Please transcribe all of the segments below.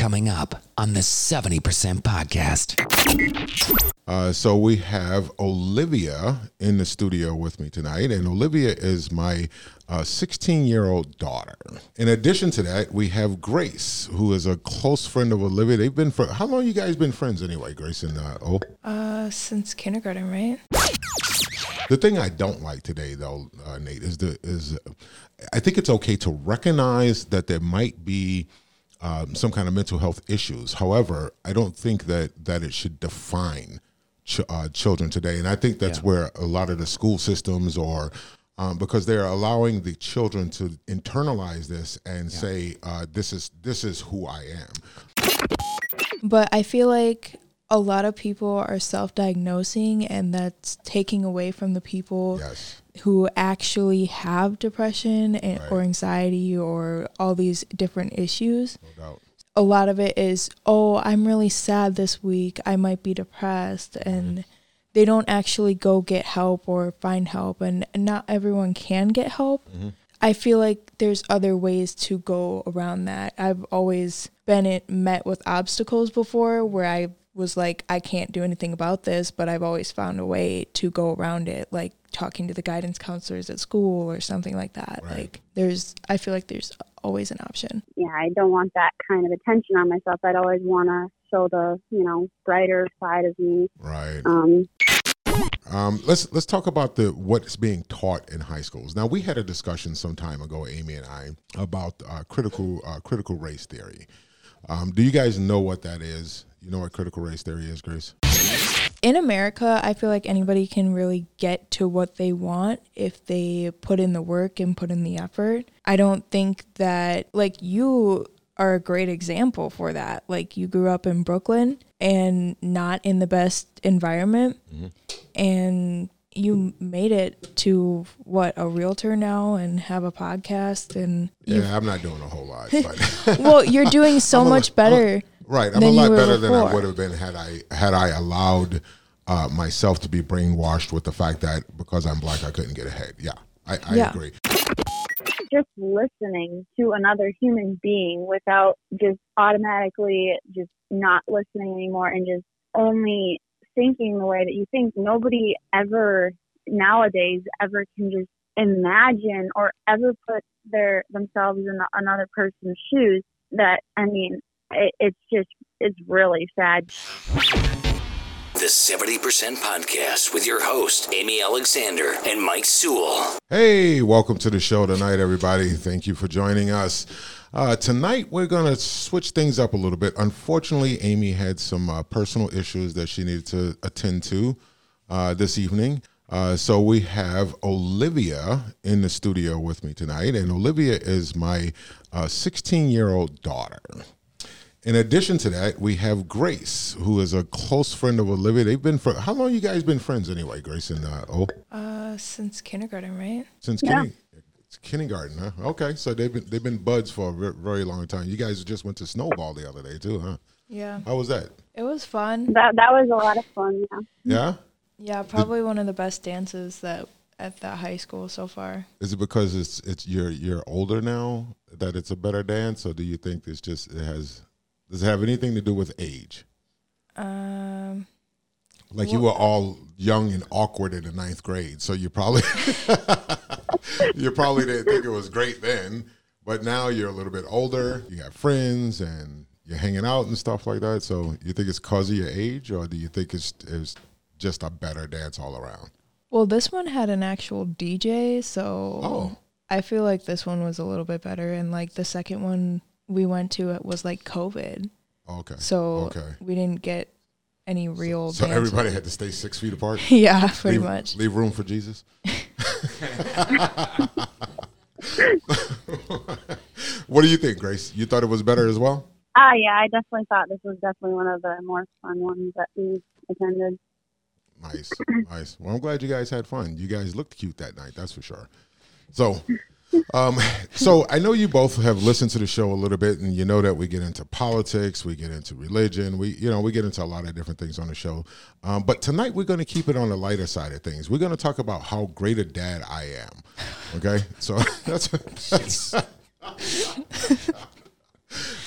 coming up on the 70% podcast. Uh, so we have Olivia in the studio with me tonight, and Olivia is my 16 uh, year old daughter. In addition to that, we have Grace, who is a close friend of Olivia. They've been for how long? You guys been friends anyway, Grace and uh, O? Uh, since kindergarten, right? The thing I don't like today, though, uh, Nate, is the is I think it's okay to recognize that there might be um, some kind of mental health issues. However, I don't think that that it should define ch- uh, children today, and I think that's yeah. where a lot of the school systems are. um, because they're allowing the children to internalize this and yeah. say uh, this is this is who I am. But I feel like a lot of people are self-diagnosing and that's taking away from the people yes. who actually have depression and, right. or anxiety or all these different issues no a lot of it is oh i'm really sad this week i might be depressed and mm-hmm. they don't actually go get help or find help and not everyone can get help mm-hmm. i feel like there's other ways to go around that i've always been met with obstacles before where i was like, I can't do anything about this, but I've always found a way to go around it, like talking to the guidance counselors at school or something like that. Right. Like, there's, I feel like there's always an option. Yeah, I don't want that kind of attention on myself. I'd always want to show the, you know, brighter side of me. Right. Um, um, let's let's talk about the what's being taught in high schools. Now we had a discussion some time ago, Amy and I, about uh, critical uh, critical race theory. Um, do you guys know what that is? You know what critical race theory is, Grace? In America, I feel like anybody can really get to what they want if they put in the work and put in the effort. I don't think that, like, you are a great example for that. Like, you grew up in Brooklyn and not in the best environment. Mm-hmm. And you made it to what a realtor now and have a podcast and yeah i'm not doing a whole lot well you're doing so much better Right. I'm a lot better than I would have been had I had I allowed uh, myself to be brainwashed with the fact that because I'm black I couldn't get ahead. Yeah, I, I yeah. agree. Just listening to another human being without just automatically just not listening anymore and just only thinking the way that you think. Nobody ever nowadays ever can just imagine or ever put their themselves in another person's shoes. That I mean, it, it's just it's really sad. The 70% Podcast with your host, Amy Alexander and Mike Sewell. Hey, welcome to the show tonight, everybody. Thank you for joining us. Uh, tonight, we're going to switch things up a little bit. Unfortunately, Amy had some uh, personal issues that she needed to attend to uh, this evening. Uh, so we have Olivia in the studio with me tonight, and Olivia is my 16 uh, year old daughter. In addition to that, we have Grace, who is a close friend of Olivia. They've been for how long? You guys been friends anyway, Grace and uh, Oh? Uh, since kindergarten, right? Since yeah. kindergarten, huh? Okay, so they've been they've been buds for a very long time. You guys just went to Snowball the other day too, huh? Yeah. How was that? It was fun. That that was a lot of fun. Yeah. Yeah. Yeah, probably Did, one of the best dances that at that high school so far. Is it because it's it's you're you're older now that it's a better dance, or do you think it's just it has does it have anything to do with age? Um, like well, you were all young and awkward in the ninth grade, so you probably you probably didn't think it was great then, but now you're a little bit older. You have friends and you're hanging out and stuff like that. So you think it's cause of your age, or do you think it's it's just a better dance all around? Well, this one had an actual DJ, so oh. I feel like this one was a little bit better, and like the second one we went to it was like COVID. Okay. So okay. we didn't get any real. So, so everybody had to stay six feet apart. yeah, pretty leave, much. Leave room for Jesus. what do you think, Grace? You thought it was better as well? Ah, uh, yeah, I definitely thought this was definitely one of the more fun ones that we attended. Nice, nice. Well, I'm glad you guys had fun. You guys looked cute that night, that's for sure. So, um, so I know you both have listened to the show a little bit, and you know that we get into politics, we get into religion, we you know we get into a lot of different things on the show. Um, but tonight we're going to keep it on the lighter side of things. We're going to talk about how great a dad I am. Okay, so that's. that's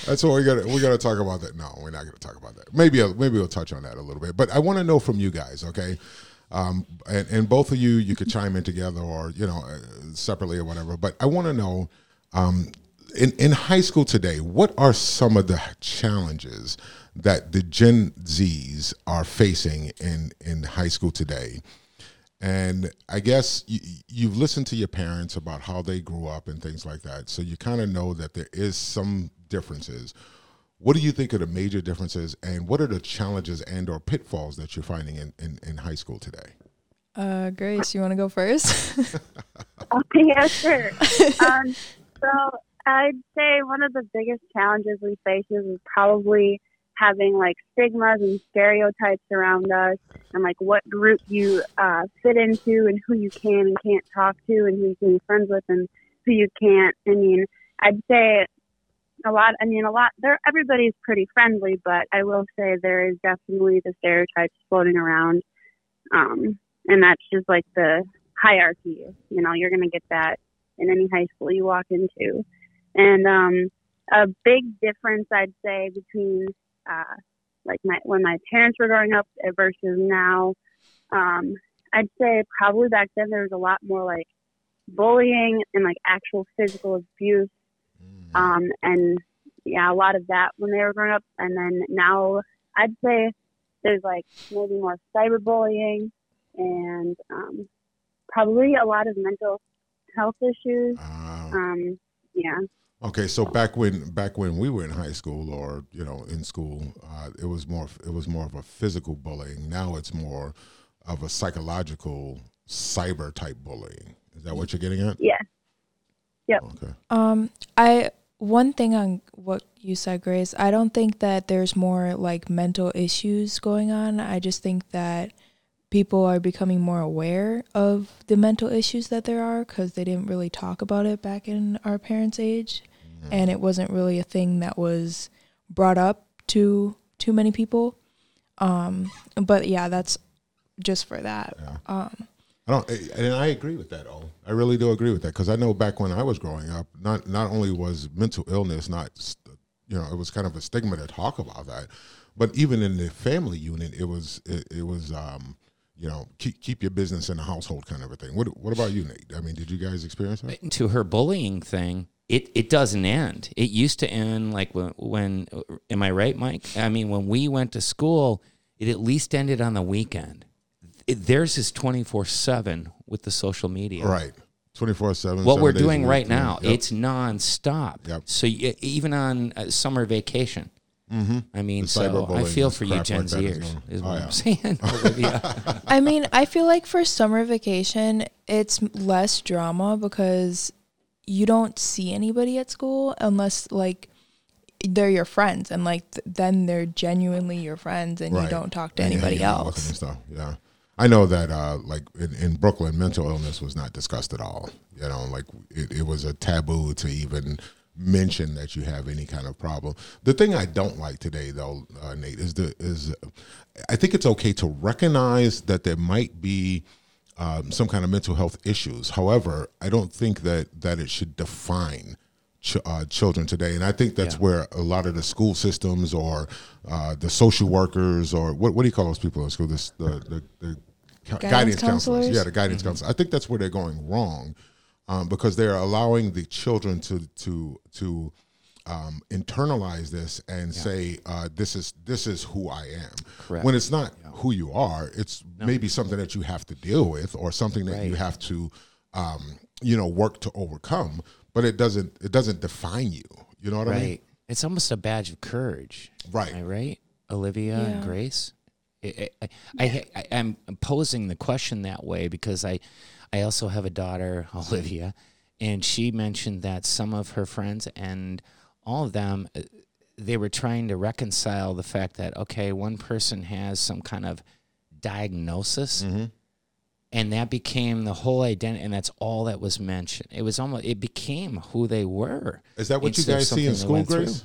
That's what we got. We got to talk about that. No, we're not going to talk about that. Maybe maybe we'll touch on that a little bit. But I want to know from you guys, okay? Um, and, and, both of you, you could chime in together or you know uh, separately or whatever. But I want to know, um, in in high school today, what are some of the challenges that the Gen Zs are facing in in high school today? And I guess you, you've listened to your parents about how they grew up and things like that, so you kind of know that there is some differences. What do you think are the major differences, and what are the challenges and or pitfalls that you're finding in, in, in high school today? Uh, Grace, you want to go first? okay, yeah, sure. um, so I'd say one of the biggest challenges we face is probably having like stigmas and stereotypes around us and like what group you uh, fit into and who you can and can't talk to and who you can be friends with and who you can't. I mean, I'd say a lot. I mean, a lot. There, everybody's pretty friendly, but I will say there is definitely the stereotypes floating around, um, and that's just like the hierarchy. You know, you're going to get that in any high school you walk into, and um, a big difference I'd say between uh, like my when my parents were growing up versus now. Um, I'd say probably back then there was a lot more like bullying and like actual physical abuse um, and yeah, a lot of that when they were growing up. And then now I'd say there's like maybe more cyberbullying and um, probably a lot of mental health issues. Uh, um, yeah. Okay, so back when back when we were in high school or you know in school, uh, it was more it was more of a physical bullying. Now it's more of a psychological cyber type bullying. Is that what you're getting at? Yeah. Yep. Okay. Um, I one thing on what you said, Grace, I don't think that there's more like mental issues going on. I just think that people are becoming more aware of the mental issues that there are because they didn't really talk about it back in our parents' age. Mm-hmm. And it wasn't really a thing that was brought up to too many people. Um, but yeah, that's just for that. Yeah. Um, I don't, and I agree with that. Oh, I really do agree with that because I know back when I was growing up, not not only was mental illness not, you know, it was kind of a stigma to talk about that, but even in the family unit, it was it, it was, um, you know, keep keep your business in the household kind of a thing. What what about you, Nate? I mean, did you guys experience that? To her bullying thing, it it doesn't end. It used to end like when, when am I right, Mike? I mean, when we went to school, it at least ended on the weekend it, theirs is 24 7 with the social media. Right. 24 7. What we're doing right now, yep. it's nonstop. Yep. So you, even on uh, summer vacation, Mm-hmm. I mean, so I feel for you, Gen like Zers, is, is what oh, yeah. I'm saying, Olivia. I mean, I feel like for summer vacation, it's less drama because you don't see anybody at school unless like they're your friends, and like th- then they're genuinely your friends, and right. you don't talk to and anybody else. Yeah. I know that uh, like in, in, Brooklyn, mental illness was not discussed at all. You know, like it, it, was a taboo to even mention that you have any kind of problem. The thing I don't like today, though, uh, Nate, is the is I think it's okay to recognize that there might be um, some kind of mental health issues. However, I don't think that that it should define ch- uh, children today. And I think that's yeah. where a lot of the school systems or uh, the social workers or what, what do you call those people in school? This the the, the guidance, guidance counselors. Yeah, the guidance mm-hmm. counselors. I think that's where they're going wrong um, because they're allowing the children to to to um, internalize this and yeah. say uh, this is this is who I am. Correct. When it's not yeah. who you are, it's no. maybe something that you have to deal with or something that right. you have to um, you know work to overcome but it doesn't it doesn't define you. You know what right. I mean? It's almost a badge of courage. Right. Right? Olivia yeah. and Grace. I, I, I, I, am posing the question that way because I, I also have a daughter, Olivia, and she mentioned that some of her friends and all of them, uh, they were trying to reconcile the fact that okay, one person has some kind of diagnosis, mm-hmm and that became the whole identity and that's all that was mentioned it was almost it became who they were is that what you guys see in school grace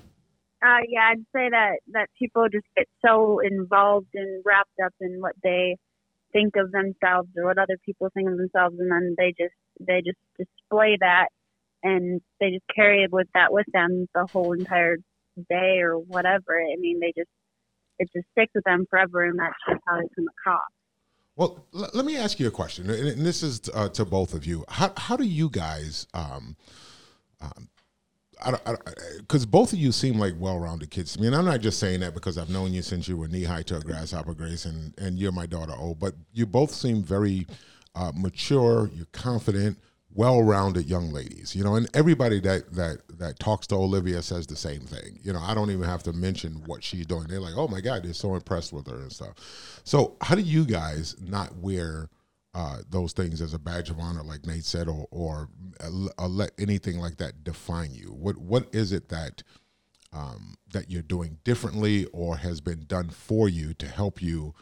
uh, yeah i'd say that that people just get so involved and wrapped up in what they think of themselves or what other people think of themselves and then they just they just display that and they just carry it with that with them the whole entire day or whatever. I mean, they just it just sticks with them forever, and that's just how they come across. Well, l- let me ask you a question, and this is uh, to both of you. How how do you guys? Um, um, because both of you seem like well-rounded kids to me, and I'm not just saying that because I've known you since you were knee-high to a grasshopper, Grace, and and you're my daughter, oh, but you both seem very uh, mature. You're confident well-rounded young ladies you know and everybody that that that talks to olivia says the same thing. You know i don't even have to mention what she's doing. They're like oh my god they're so impressed with her and stuff. So how do you guys not wear uh, those things as a badge of honor like nate said or or uh, let anything like that define you? What what is it that um, that you're doing differently or has been done for you to help you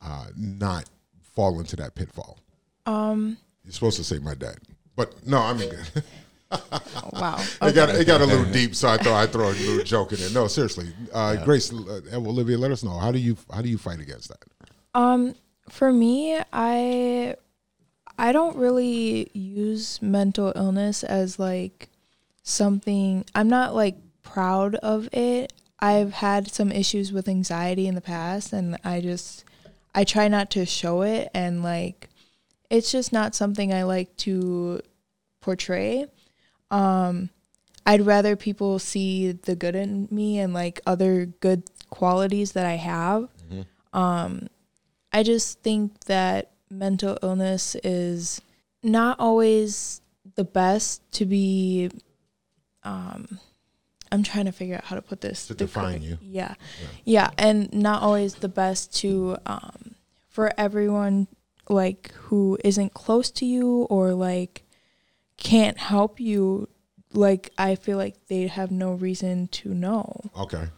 uh, not fall into that pitfall? Um you're supposed to say my dad but no, I mean, wow, okay. it got it got a little deep, so I thought I'd throw a little joke in there. No, seriously, uh, yeah. Grace, uh, Olivia, let us know how do you how do you fight against that? Um, for me, I I don't really use mental illness as like something. I'm not like proud of it. I've had some issues with anxiety in the past, and I just I try not to show it and like it's just not something I like to portray. Um, I'd rather people see the good in me and like other good qualities that I have. Mm-hmm. Um, I just think that mental illness is not always the best to be. Um, I'm trying to figure out how to put this to define you. Yeah. yeah, yeah, and not always the best to um, for everyone like who isn't close to you or like can't help you like i feel like they have no reason to know okay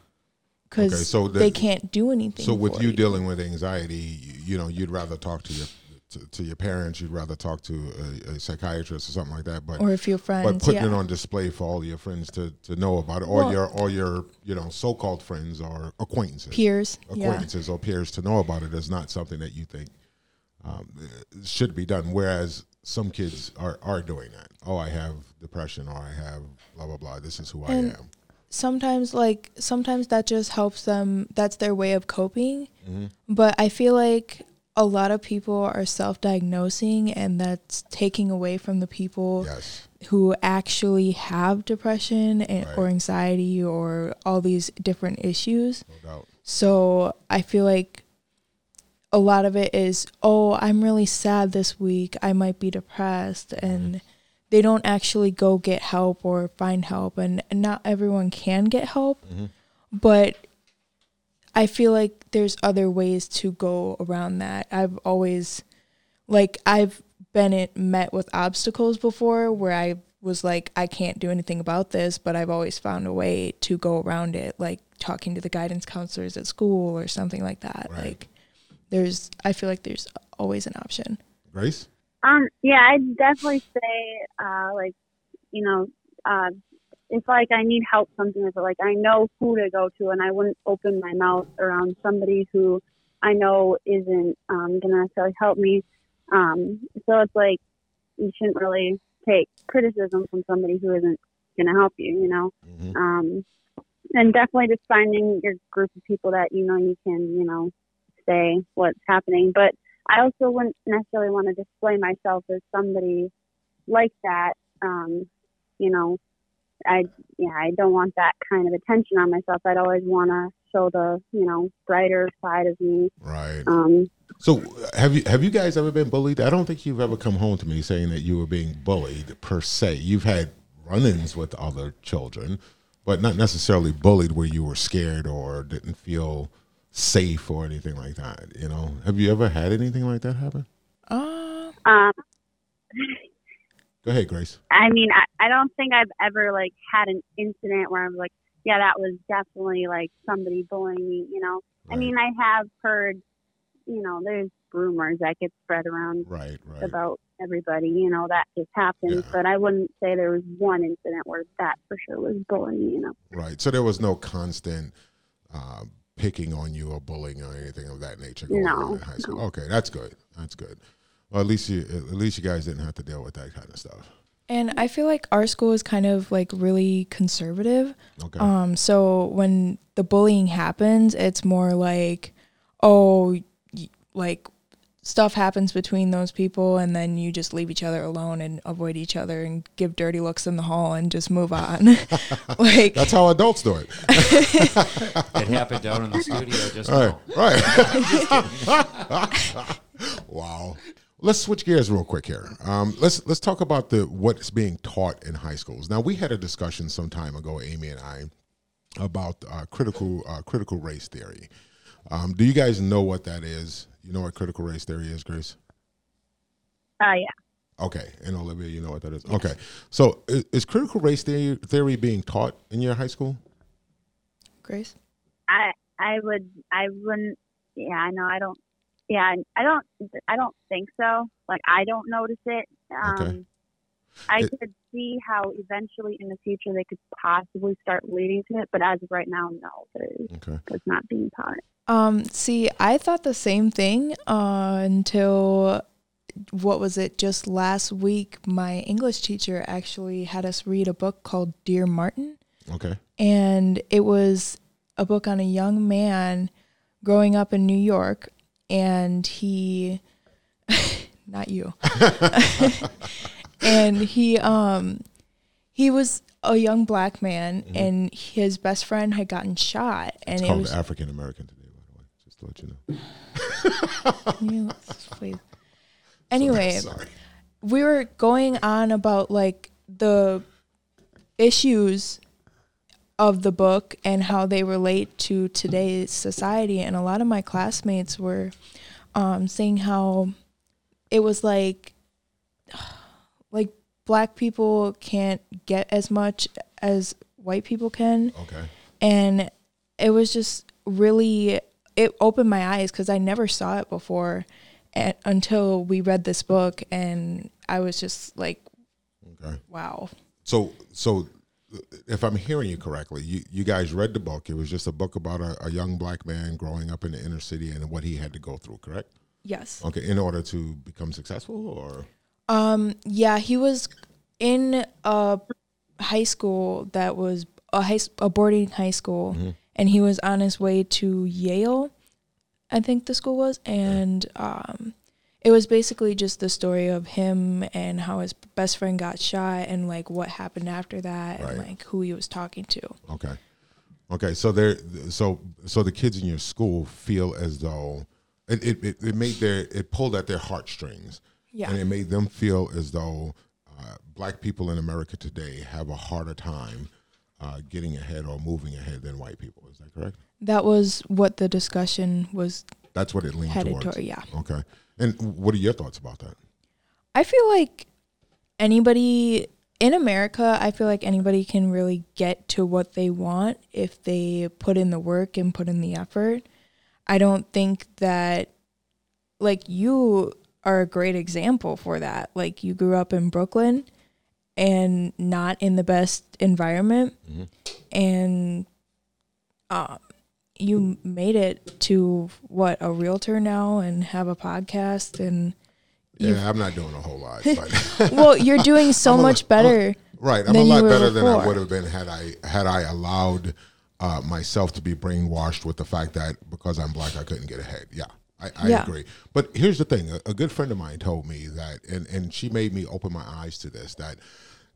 because okay, so they can't do anything so with you, you, dealing with anxiety you, you, know you'd rather talk to your to, to, your parents you'd rather talk to a, a, psychiatrist or something like that but or if your friends but putting yeah. it on display for all your friends to, to know about it or well, your or your you know so-called friends or acquaintances peers acquaintances yeah. or peers to know about it is not something that you think um, should be done. Whereas some kids are, are doing that. Oh, I have depression, or I have blah blah blah. This is who and I am. Sometimes, like sometimes that just helps them. That's their way of coping. Mm-hmm. But I feel like a lot of people are self-diagnosing, and that's taking away from the people yes. who actually have depression and, right. or anxiety or all these different issues. No so I feel like a lot of it is, oh, I'm really sad this week. I might be depressed. And they don't actually go get help or find help. And, not everyone can get help. Mm-hmm. But I feel like there's other ways to go around that. I've always, like, I've been it, met with obstacles before where I was like, I can't do anything about this, but I've always found a way to go around it, like talking to the guidance counselors at school or something like that. Right. Like, there's I feel like there's always an option. Grace? Um, yeah, I'd definitely say uh, like, you know, uh, if like I need help something with it, like I know who to go to and I wouldn't open my mouth around somebody who I know isn't um, gonna necessarily help me. Um, so it's like you shouldn't really take criticism from somebody who isn't gonna help you, you know. Mm-hmm. Um, and definitely just finding your group of people that you know you can, you know, say what's happening. But I also wouldn't necessarily want to display myself as somebody like that. Um, you know, I yeah, I don't want that kind of attention on myself. I'd always want to show the you know brighter side of me. Right. Um, so have you have you guys ever been bullied? I don't think you've ever come home to me saying that you were being bullied per se. You've had run-ins with other children, but not necessarily bullied where you were scared or didn't feel safe or anything like that. You know, have you ever had anything like that happen? Uh, um, go ahead, Grace. I mean, I, I don't think I've ever like had an incident where I'm like, yeah, that was definitely like somebody bullying me. You know, right. I mean, I have heard, you know, there's rumors that get spread around right, right. about everybody. You know, that just happens, yeah. but I wouldn't say there was one incident where that for sure was bullying. You know, right. So there was no constant. Uh, picking on you or bullying or anything of that nature going no, in high school. No. Okay, that's good. That's good. Well, at least you at least you guys didn't have to deal with that kind of stuff. And I feel like our school is kind of like really conservative. Okay. Um, so when the bullying happens, it's more like, oh, like stuff happens between those people and then you just leave each other alone and avoid each other and give dirty looks in the hall and just move on. Like that's how adults do it. It happened down in the studio just right right. Wow. Let's switch gears real quick here. Um, let's let's talk about the what's being taught in high schools. Now we had a discussion some time ago amy and i about uh, critical uh, critical race theory um, do you guys know what that is you know what critical race theory is, Grace? Uh, yeah. Okay, and Olivia, you know what that is. Okay, so is, is, critical race theory, theory being taught in your high school? Grace, I I would I wouldn't. Yeah, I know. I don't. Yeah, I don't. I don't think so. Like I don't notice it. Um, okay. I it, could see how eventually in the future they could possibly start leading to it, but as of right now, no, it's, okay. it's not being taught. Um, see, I thought the same thing uh, until what was it? Just last week, my English teacher actually had us read a book called Dear Martin. Okay. And it was a book on a young man growing up in New York, and he, not you, and he um he was a young black man, mm-hmm. and his best friend had gotten shot, and it's called it was African American just to let you know. please. Anyway, sorry, sorry. we were going on about like the issues of the book and how they relate to today's society. And a lot of my classmates were um, saying how it was like, like black people can't get as much as white people can. Okay. And it was just really it opened my eyes because I never saw it before and, until we read this book, and I was just like, okay. wow. So, so if I'm hearing you correctly, you, you guys read the book. It was just a book about a, a young black man growing up in the inner city and what he had to go through, correct? Yes. Okay, in order to become successful, or um, yeah, he was in a high school that was a high a boarding high school. Mm-hmm and he was on his way to Yale, I think the school was, and um, it was basically just the story of him and how his best friend got shot and like what happened after that right. and like who he was talking to. Okay, okay, so there, so so the kids in your school feel as though it it, it, it made their it pulled at their heartstrings, yeah, and it made them feel as though uh, black people in America today have a harder time uh, getting ahead or moving ahead than white people. Is that correct? That was what the discussion was. That's what it leaned headed towards. Toward, yeah. Okay. And what are your thoughts about that? I feel like anybody in America, I feel like anybody can really get to what they want if they put in the work and put in the effort. I don't think that, like, you are a great example for that. Like, you grew up in Brooklyn and not in the best environment. Mm-hmm. and um, you made it to what a realtor now and have a podcast and yeah i'm not doing a whole lot. Well you're doing so much a, better right i'm a lot better than i would have been had i had i allowed uh, myself to be brainwashed with the fact that because i'm black i couldn't get ahead. Yeah I, I yeah. agree. But here's the thing: a, a, good friend of mine told me that, and and she made me open my eyes to this. That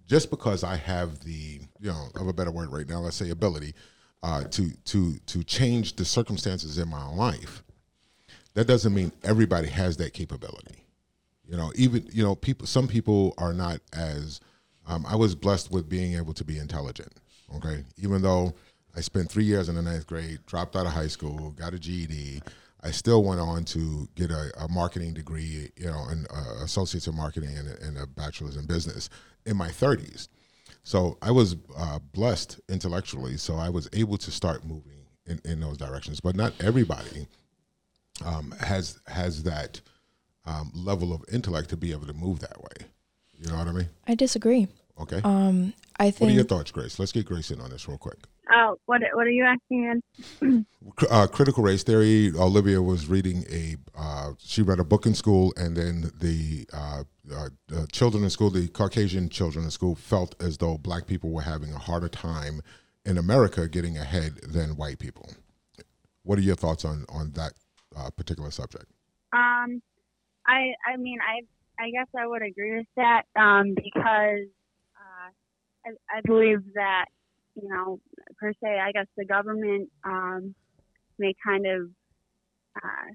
just because I have the, you know, of a better word right now, let's say ability uh, to to to change the circumstances in my life, that doesn't mean everybody has that capability. You know, even you know, people. Some people are not as. Um, I was blessed with being able to be intelligent. Okay, even though I spent three years in the ninth grade, dropped out of high school, got a GED. I still went on to get a, a marketing degree, you know, an uh, associates in marketing and a, and a bachelor's in business in my 30s. So I was uh, blessed intellectually, so I was able to start moving in, in those directions. But not everybody um, has has that um, level of intellect to be able to move that way. You know what I mean? I disagree. Okay. Um, I think. What are your thoughts, Grace? Let's get Grace in on this real quick. Oh, what what are you asking uh, critical race theory. Olivia was reading a. Uh, she read a book in school, and then the uh, uh, children in school, the Caucasian children in school, felt as though black people were having a harder time in America getting ahead than white people. What are your thoughts on on that uh, particular subject? Um, I I mean I I guess I would agree with that um, because uh, I, I believe that you know per se I guess the government um, may kind of uh,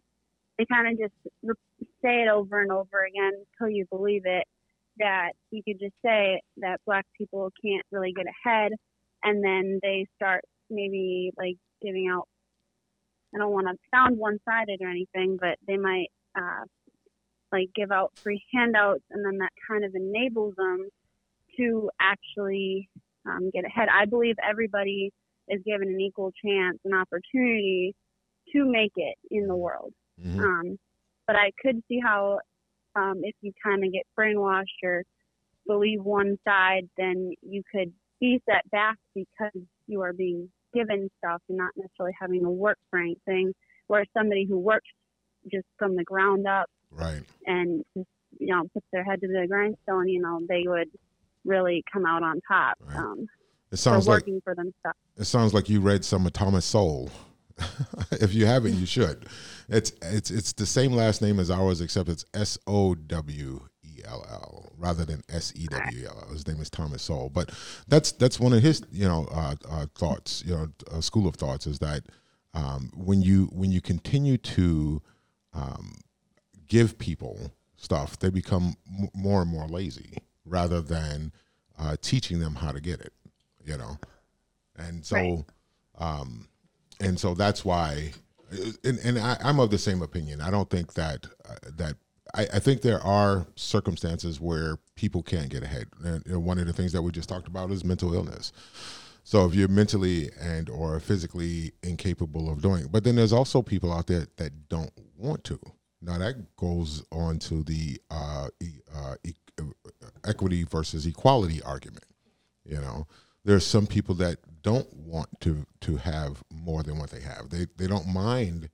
they kind of just say it over and over again until you believe it that you could just say that black people can't really get ahead and then they start maybe like giving out I don't want to sound one sided or anything, but they might uh, like give out free handouts, and then that kind of enables them to actually um, get ahead. I believe everybody is given an equal chance, and opportunity to make it in the world. Mm-hmm. Um, but I could see how um, if you kind of get brainwashed or believe one side, then you could be set back because you are being given stuff and not necessarily having to work for anything. Whereas somebody who works just from the ground up, right, and just you know puts their head to the grindstone, you know, they would really come out on top. Right. Um, it sounds like for themselves. It sounds like you read some of Thomas Sowell. if you haven't, you should. It's it's it's the same last name as ours, except it's S O W E L L rather than S E W L L. His name is Thomas Sowell, but that's that's one of his you know uh, uh, thoughts. You know, a school of thoughts is that um, when you when you continue to um, give people stuff, they become m- more and more lazy rather than uh, teaching them how to get it. You know, and so. Right. Um, and so that's why and, and I, am of the same opinion. I don't think that uh, that I, I, think there are circumstances where people can't get ahead. And you know, one of the things that we just talked about is mental illness. So if you're mentally and or physically incapable of doing it, but then there's also people out there that don't want to. Now that goes on to the uh, uh, equity versus equality argument. You know, there's some people that don't want to to have more than what they have. They they don't mind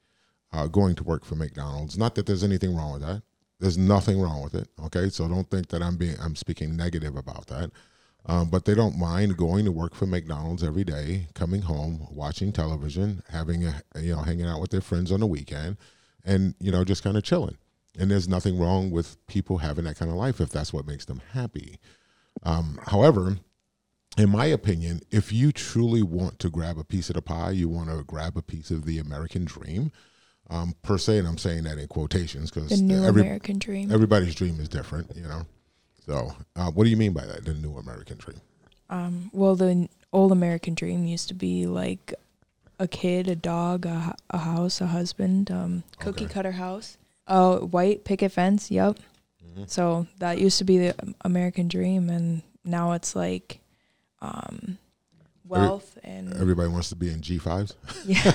uh, going to work for McDonald's. Not that there's anything wrong with that. There's nothing wrong with it. Okay, so don't think that I'm being I'm speaking negative about that. Um, but they don't mind going to work for McDonald's every day, coming home, watching television, having a you know hanging out with their friends on the weekend, and you know just kind of chilling. And there's nothing wrong with people having that kind of life if that's what makes them happy. Um, however, in my opinion, if you truly want to grab a piece of the pie, you want to grab a piece of the American dream, um, per se, and I'm saying that in quotations because the new every, American dream. Everybody's dream is different, you know. So, uh, what do you mean by that? The new American dream? Um, well, the old American dream used to be like a kid, a dog, a, a house, a husband, um, cookie okay. cutter house, a white picket fence. Yep. Mm-hmm. So that used to be the American dream, and now it's like um, wealth Every, and everybody wants to be in G fives. Yeah.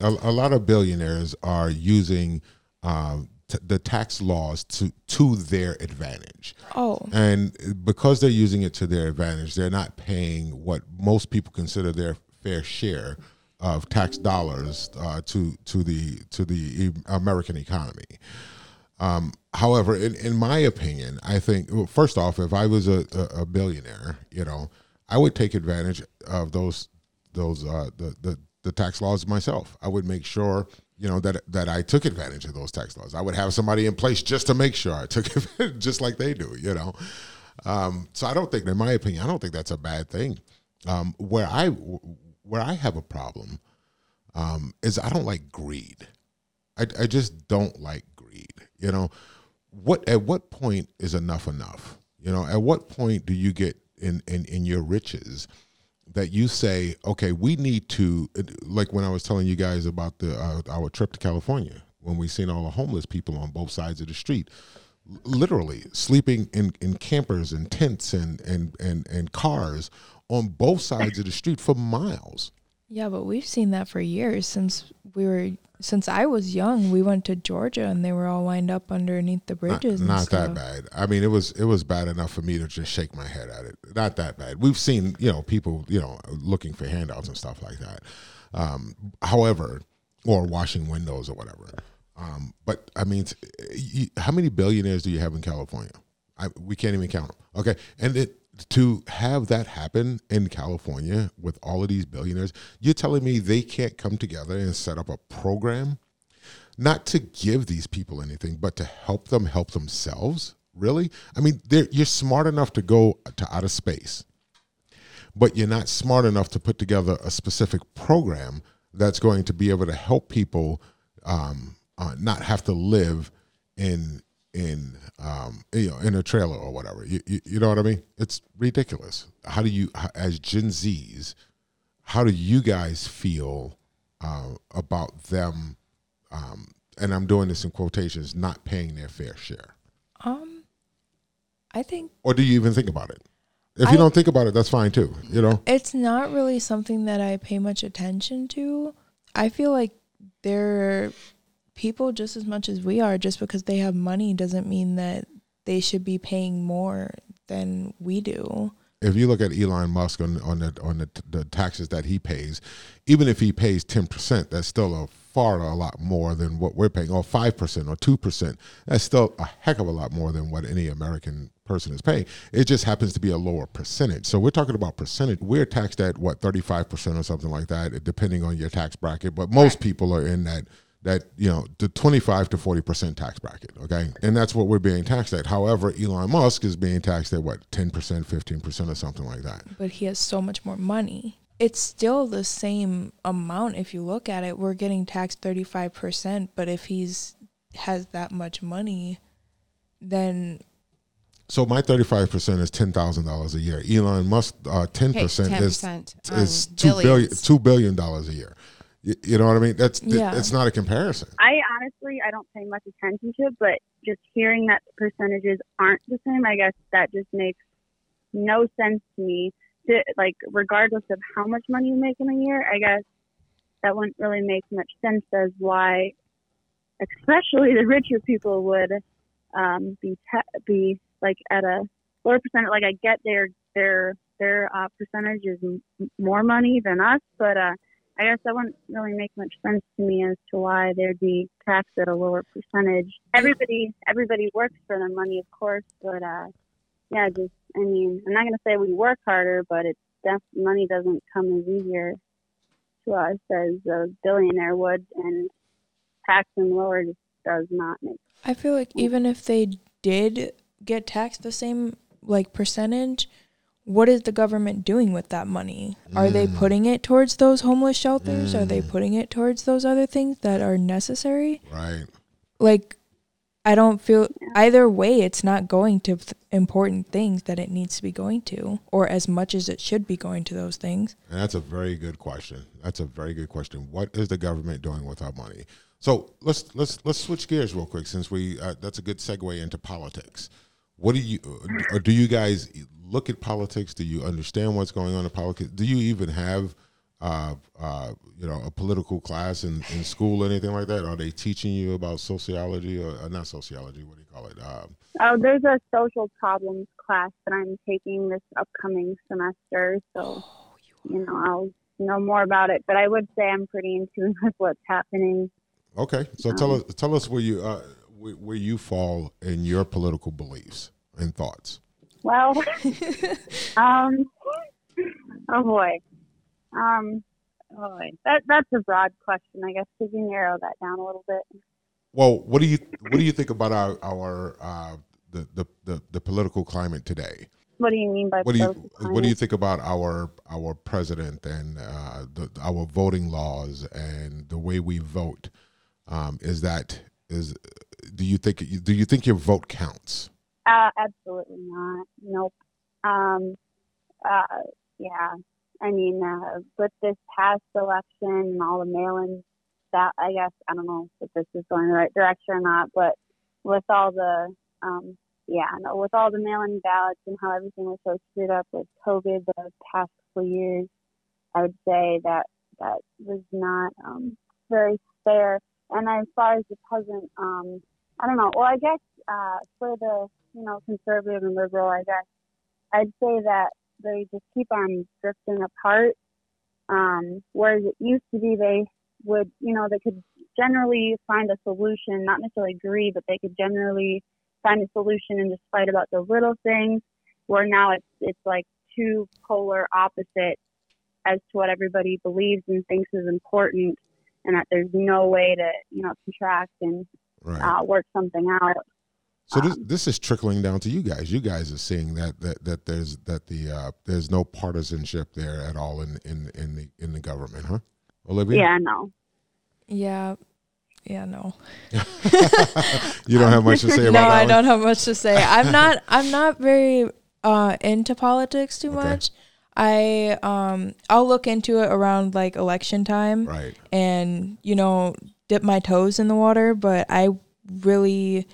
a, a, lot of billionaires are using um, t- the tax laws to to their advantage. Oh, and because they're using it to their advantage, they're not paying what most people consider their fair share of tax dollars uh, to to the to the American economy. Um, however, in, in my opinion, I think well, first off, if I was a, a, billionaire, you know, I would take advantage of those those uh, the, the the tax laws myself. I would make sure you know that that I took advantage of those tax laws. I would have somebody in place just to make sure I took it, just like they do. You know, um, so I don't think, in my opinion, I don't think that's a bad thing. Um, where I where I have a problem um, is I don't like greed. I, I just don't like greed. You know, what at what point is enough enough? You know, at what point do you get in in, in your riches that you say, okay, we need to like when I was telling you guys about the uh, our trip to California when we seen all the homeless people on both sides of the street literally sleeping in, in campers and tents and, and, and, and cars on both sides of the street for miles Yeah, but we've seen that for years since we were since I was young. We went to Georgia and they were all lined up underneath the bridges. Not, not that bad. I mean, it was it was bad enough for me to just shake my head at it. Not that bad. We've seen you know people you know looking for handouts and stuff like that. Um, however, or washing windows or whatever. Um, but I mean, how many billionaires do you have in California? I, we can't even count them. Okay, and it to have that happen in California with all of these billionaires, you're telling me they can't come together and set up a program, not to give these people anything, but to help them help themselves? Really? I mean, you're smart enough to go to outer space, but you're not smart enough to put together a specific program that's going to be able to help people um, uh, not have to live in in um, you know in a trailer or whatever. You, you, you know what I mean? It's ridiculous. How do you as Gen Zs? How do you guys feel uh, about them? Um, and I'm doing this in quotations, not paying their fair share. Um, I think. Or do you even think about it? If I, you don't think about it, that's fine too. You know, it's not really something that I pay much attention to. I feel like they're people just as much as we are. Just because they have money doesn't mean that they should be paying more than we do. If you look at Elon Musk on on the on the, the taxes that he pays, even if he pays ten percent, that's still a far a lot more than what we're paying, or five percent or two percent. That's still a heck of a lot more than what any American person is paying. It just happens to be a lower percentage. So we're talking about percentage. We're taxed at what thirty five percent or something like that, depending on your tax bracket. But most people are in that that you know the 25 to 40 percent tax bracket okay? And that's what we're being taxed at. However elon musk is being taxed at what 10 percent 15 percent or something like that. But he has so much more money. It's still the same amount if you look at it. We're getting taxed 35 percent but if he's has that much money then so my thirty-five percent is ten thousand dollars a year. Elon Musk, uh, ten percent is is two billion two billion dollars a year. You, you, know what I mean? That's yeah. it's not a comparison. I honestly I don't pay much attention to it, but just hearing that the percentages aren't the same, I guess that just makes no sense to me. To like, regardless of how much money you make in a year, I guess that wouldn't really make much sense as why, especially the richer people would um, be te- be like at a lower percentage. Like I get their their their uh, percentage is m- more money than us, but uh, I guess that wouldn't really make much sense to me as to why there'd be taxed at a lower percentage. Everybody, everybody works for their money, of course, but uh, yeah, just I mean, I'm not gonna say we work harder, but it's def- money doesn't come as easier to us as a billionaire would, and taxing lower just does not make. I feel like even if they did get taxed the same like percentage, what is the government doing with that money? Are mm. they putting it towards those homeless shelters? Mm. Are they mm. putting it towards those other things that are necessary? Right. Like, I don't feel either way, it's not going to th- important things that it needs to be going to, or as much as it should be going to those things. And that's a very good question. That's a very good question. What is the government doing with our money? So let's let's let's switch gears real quick, since we uh, that's a good segue into politics. What do you or do you guys look at politics? Do you understand what's going on in politics? Do you even have, uh, uh, you know, a political class in, in school or anything like that? Are they teaching you about sociology or uh, not sociology? What do you call it? Um, oh, there's a social problems class that I'm taking this upcoming semester. So, oh, you know, I'll know more about it. But I would say I'm pretty in tune with what's happening. Okay, so um, tell us tell us where you uh, where, where you fall in your political beliefs and thoughts. Well, um, oh boy, um, oh boy, that that's a broad question. I guess could you narrow that down a little bit? Well, what do you what do you think about our our uh, the, the, the the political climate today? What do you mean by what do you climate? what do you think about our our president and uh, the, our voting laws and the way we vote? Um, is that is do you think do you think your vote counts? Uh, absolutely not. Nope. Um, uh, yeah. I mean, uh, with this past election and all the mail-ins, that I guess I don't know if this is going the right direction or not, but with all the um, yeah, no, with all the mail-in ballots and how everything was so screwed up with COVID the past couple years, I would say that that was not um, very fair. And as far as the present, um, I don't know. Well, I guess uh, for the you know conservative and liberal, I guess I'd say that they just keep on drifting apart. Um, whereas it used to be, they would you know they could generally find a solution, not necessarily agree, but they could generally find a solution and just fight about the little things. Where now it's it's like two polar opposites as to what everybody believes and thinks is important, and that there's no way to you know contract and right. uh, work something out. So this um, this is trickling down to you guys. You guys are seeing that that that there's that the uh, there's no partisanship there at all in in in the in the government, huh? Olivia? Yeah, no. Yeah, yeah, no. you don't have much to say about no, that. No, I don't have much to say. I'm not. I'm not very uh, into politics too okay. much. I um I'll look into it around like election time, right? And you know, dip my toes in the water. But I really,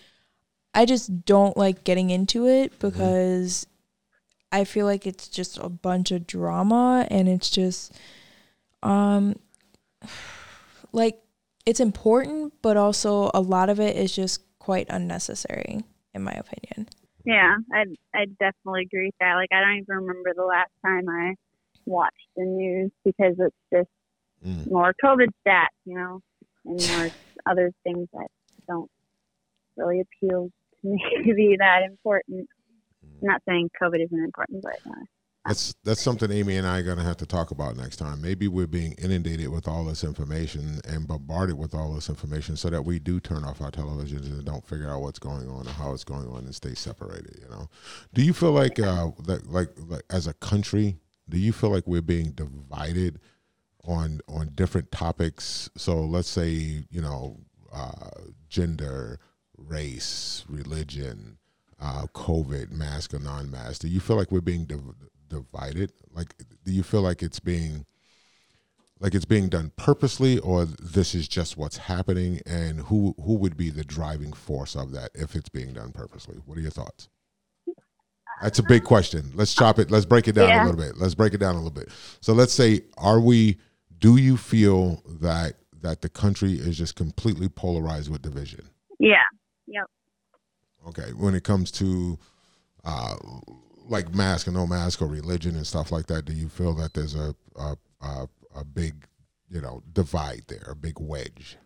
I just don't like getting into it mm-hmm. because mm-hmm. I feel like it's just a bunch of drama, and it's just um like it's important, but also a lot of it is just quite unnecessary, in my opinion. Yeah, I I definitely agree with that. Like I don't even remember the last time I watched the news because it's just mm. more COVID stats, you know, and more other things that don't really appeal to me to be that important. I'm not saying COVID isn't important, but uh, that's that's something Amy and I are going to have to talk about next time. Maybe we're being inundated with all this information and bombarded with all this information, so that we do turn off our televisions and don't figure out what's going on or how it's going on and stay separated. You know, do you feel like uh, that like, like as a country, do you feel like we're being divided on on different topics? So let's say you know uh, gender, race, religion. Uh, COVID, mask or non-mask. Do you feel like we're being div- divided? Like, do you feel like it's being like it's being done purposely, or this is just what's happening? And who who would be the driving force of that if it's being done purposely? What are your thoughts? That's a big question. Let's chop it. Let's break it down yeah. a little bit. Let's break it down a little bit. So let's say, are we? Do you feel that that the country is just completely polarized with division? Yeah. Yep. Okay. When it comes to uh, like mask and no mask or religion and stuff like that, do you feel that there's a a, a, a big you know divide there, a big wedge?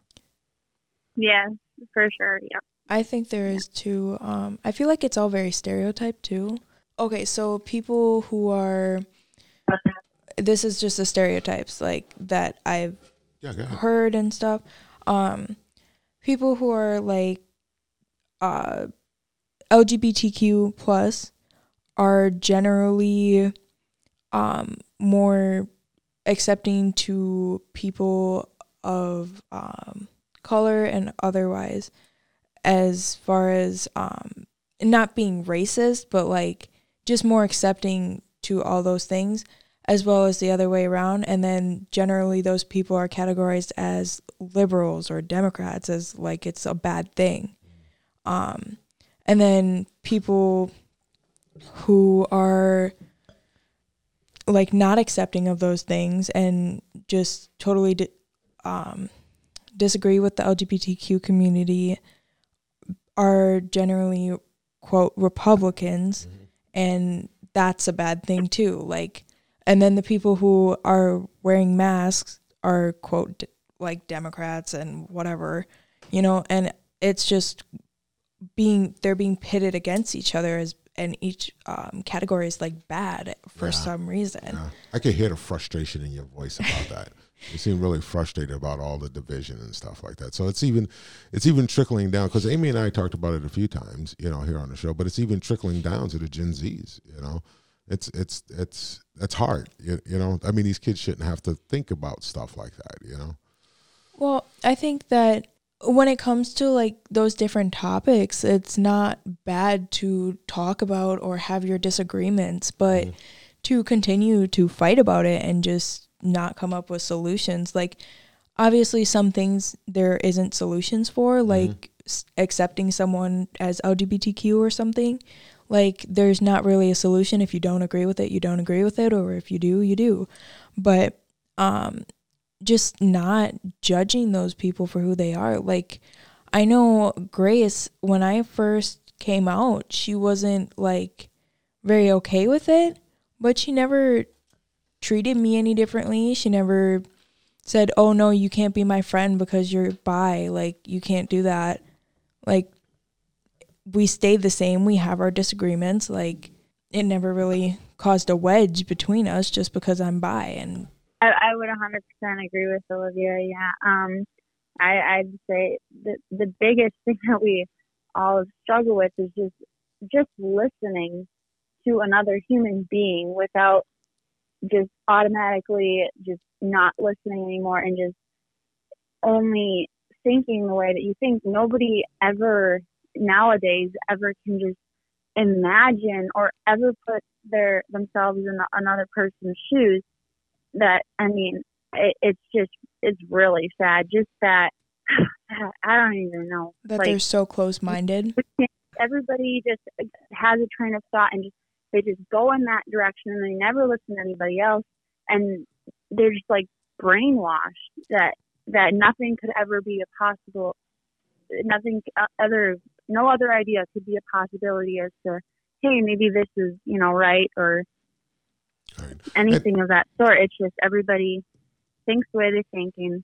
Yeah, for sure. Yeah. I think there is too. Um, I feel like it's all very stereotyped too. Okay, so people who are this is just the stereotypes like that I've yeah, heard and stuff. Um, people who are like uh, LGBTQ plus are generally um, more accepting to people of um, color and otherwise, as far as um, not being racist, but like just more accepting to all those things, as well as the other way around. And then generally, those people are categorized as liberals or Democrats, as like it's a bad thing. Um, and then people who are like not accepting of those things and just totally di- um, disagree with the LGBTQ community are generally quote Republicans, mm-hmm. and that's a bad thing too. Like, and then the people who are wearing masks are quote like Democrats and whatever, you know, and it's just being they're being pitted against each other as and each um, category is like bad for yeah. some reason. Yeah. I can hear the frustration in your voice about that. you seem really frustrated about all the division and stuff like that. So it's even it's even trickling down because Amy and I talked about it a few times, you know, here on the show. But it's even trickling down to the Gen Zs. You know, it's it's it's it's hard. You, you know, I mean, these kids shouldn't have to think about stuff like that. You know. Well, I think that when it comes to like those different topics, it's not bad to talk about or have your disagreements, but mm. to continue to fight about it and just not come up with solutions. Like, obviously, some things there isn't solutions for, mm-hmm. like mm. s- accepting someone as LGBTQ or something. Like, there's not really a solution. If you don't agree with it, you don't agree with it, or if you do, you do. But, um, just not judging those people for who they are. Like, I know Grace, when I first came out, she wasn't like very okay with it, but she never treated me any differently. She never said, "Oh no, you can't be my friend because you're bi. Like you can't do that." Like we stayed the same. We have our disagreements. Like it never really caused a wedge between us just because I'm bi and I, I would 100% agree with Olivia. Yeah. Um I I'd say the the biggest thing that we all struggle with is just just listening to another human being without just automatically just not listening anymore and just only thinking the way that you think. Nobody ever nowadays ever can just imagine or ever put their themselves in another person's shoes. That I mean, it, it's just it's really sad. Just that I don't even know that like, they're so close minded. Everybody just has a train of thought and just they just go in that direction and they never listen to anybody else and they're just like brainwashed that that nothing could ever be a possible nothing uh, other no other idea could be a possibility as to hey maybe this is you know right or right. anything of that sort it's just everybody thinks the way they think and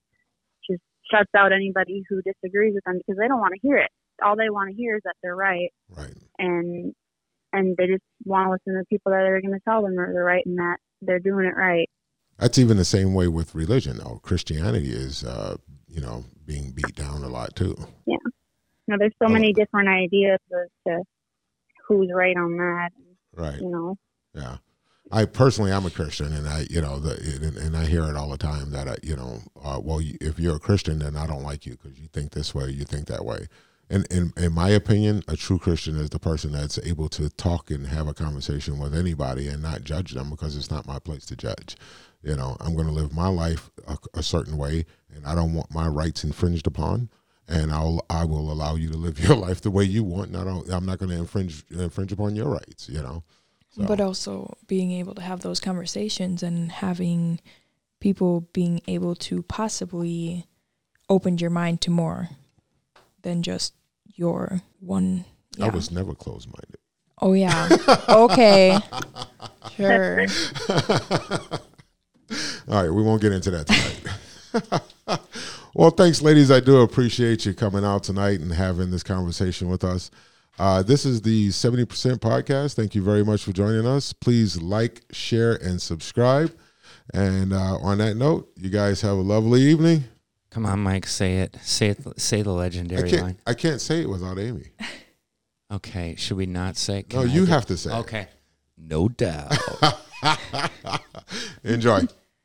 just shuts out anybody who disagrees with them because they don't want to hear it all they want to hear is that they're right right and and they just want to listen to people that are going to tell them they're right and that they're doing it right. That's even the same way with religion, though. Christianity is, uh, you know, being beat down a lot too. Yeah. Now, there's so oh. many different ideas as to who's right on that. Right. You know. Yeah. I personally, I'm a Christian, and I, you know, the, and, and I hear it all the time that, I, you know, uh, well, if you're a Christian, then I don't like you because you think this way, you think that way in, in, in my opinion, a true Christian is the person that's able to talk and have a conversation with anybody and not judge them because it's not my place to judge. You know, I'm going to live my life a, a certain way, and I don't want my rights infringed upon. And I'll I will allow you to live your life the way you want. And I don't, I'm not going to infringe infringe upon your rights. You know. So. But also being able to have those conversations and having people being able to possibly open your mind to more than just your one. Yeah. I was never closed minded. Oh yeah. okay. sure. All right, we won't get into that tonight. well, thanks, ladies. I do appreciate you coming out tonight and having this conversation with us. Uh, this is the 70% podcast. Thank you very much for joining us. Please like, share, and subscribe. And uh, on that note, you guys have a lovely evening. Come on, Mike, say it. Say it. Say the legendary I line. I can't say it without Amy. okay, should we not say? It? No, you have to say. Okay, it. no doubt. Enjoy.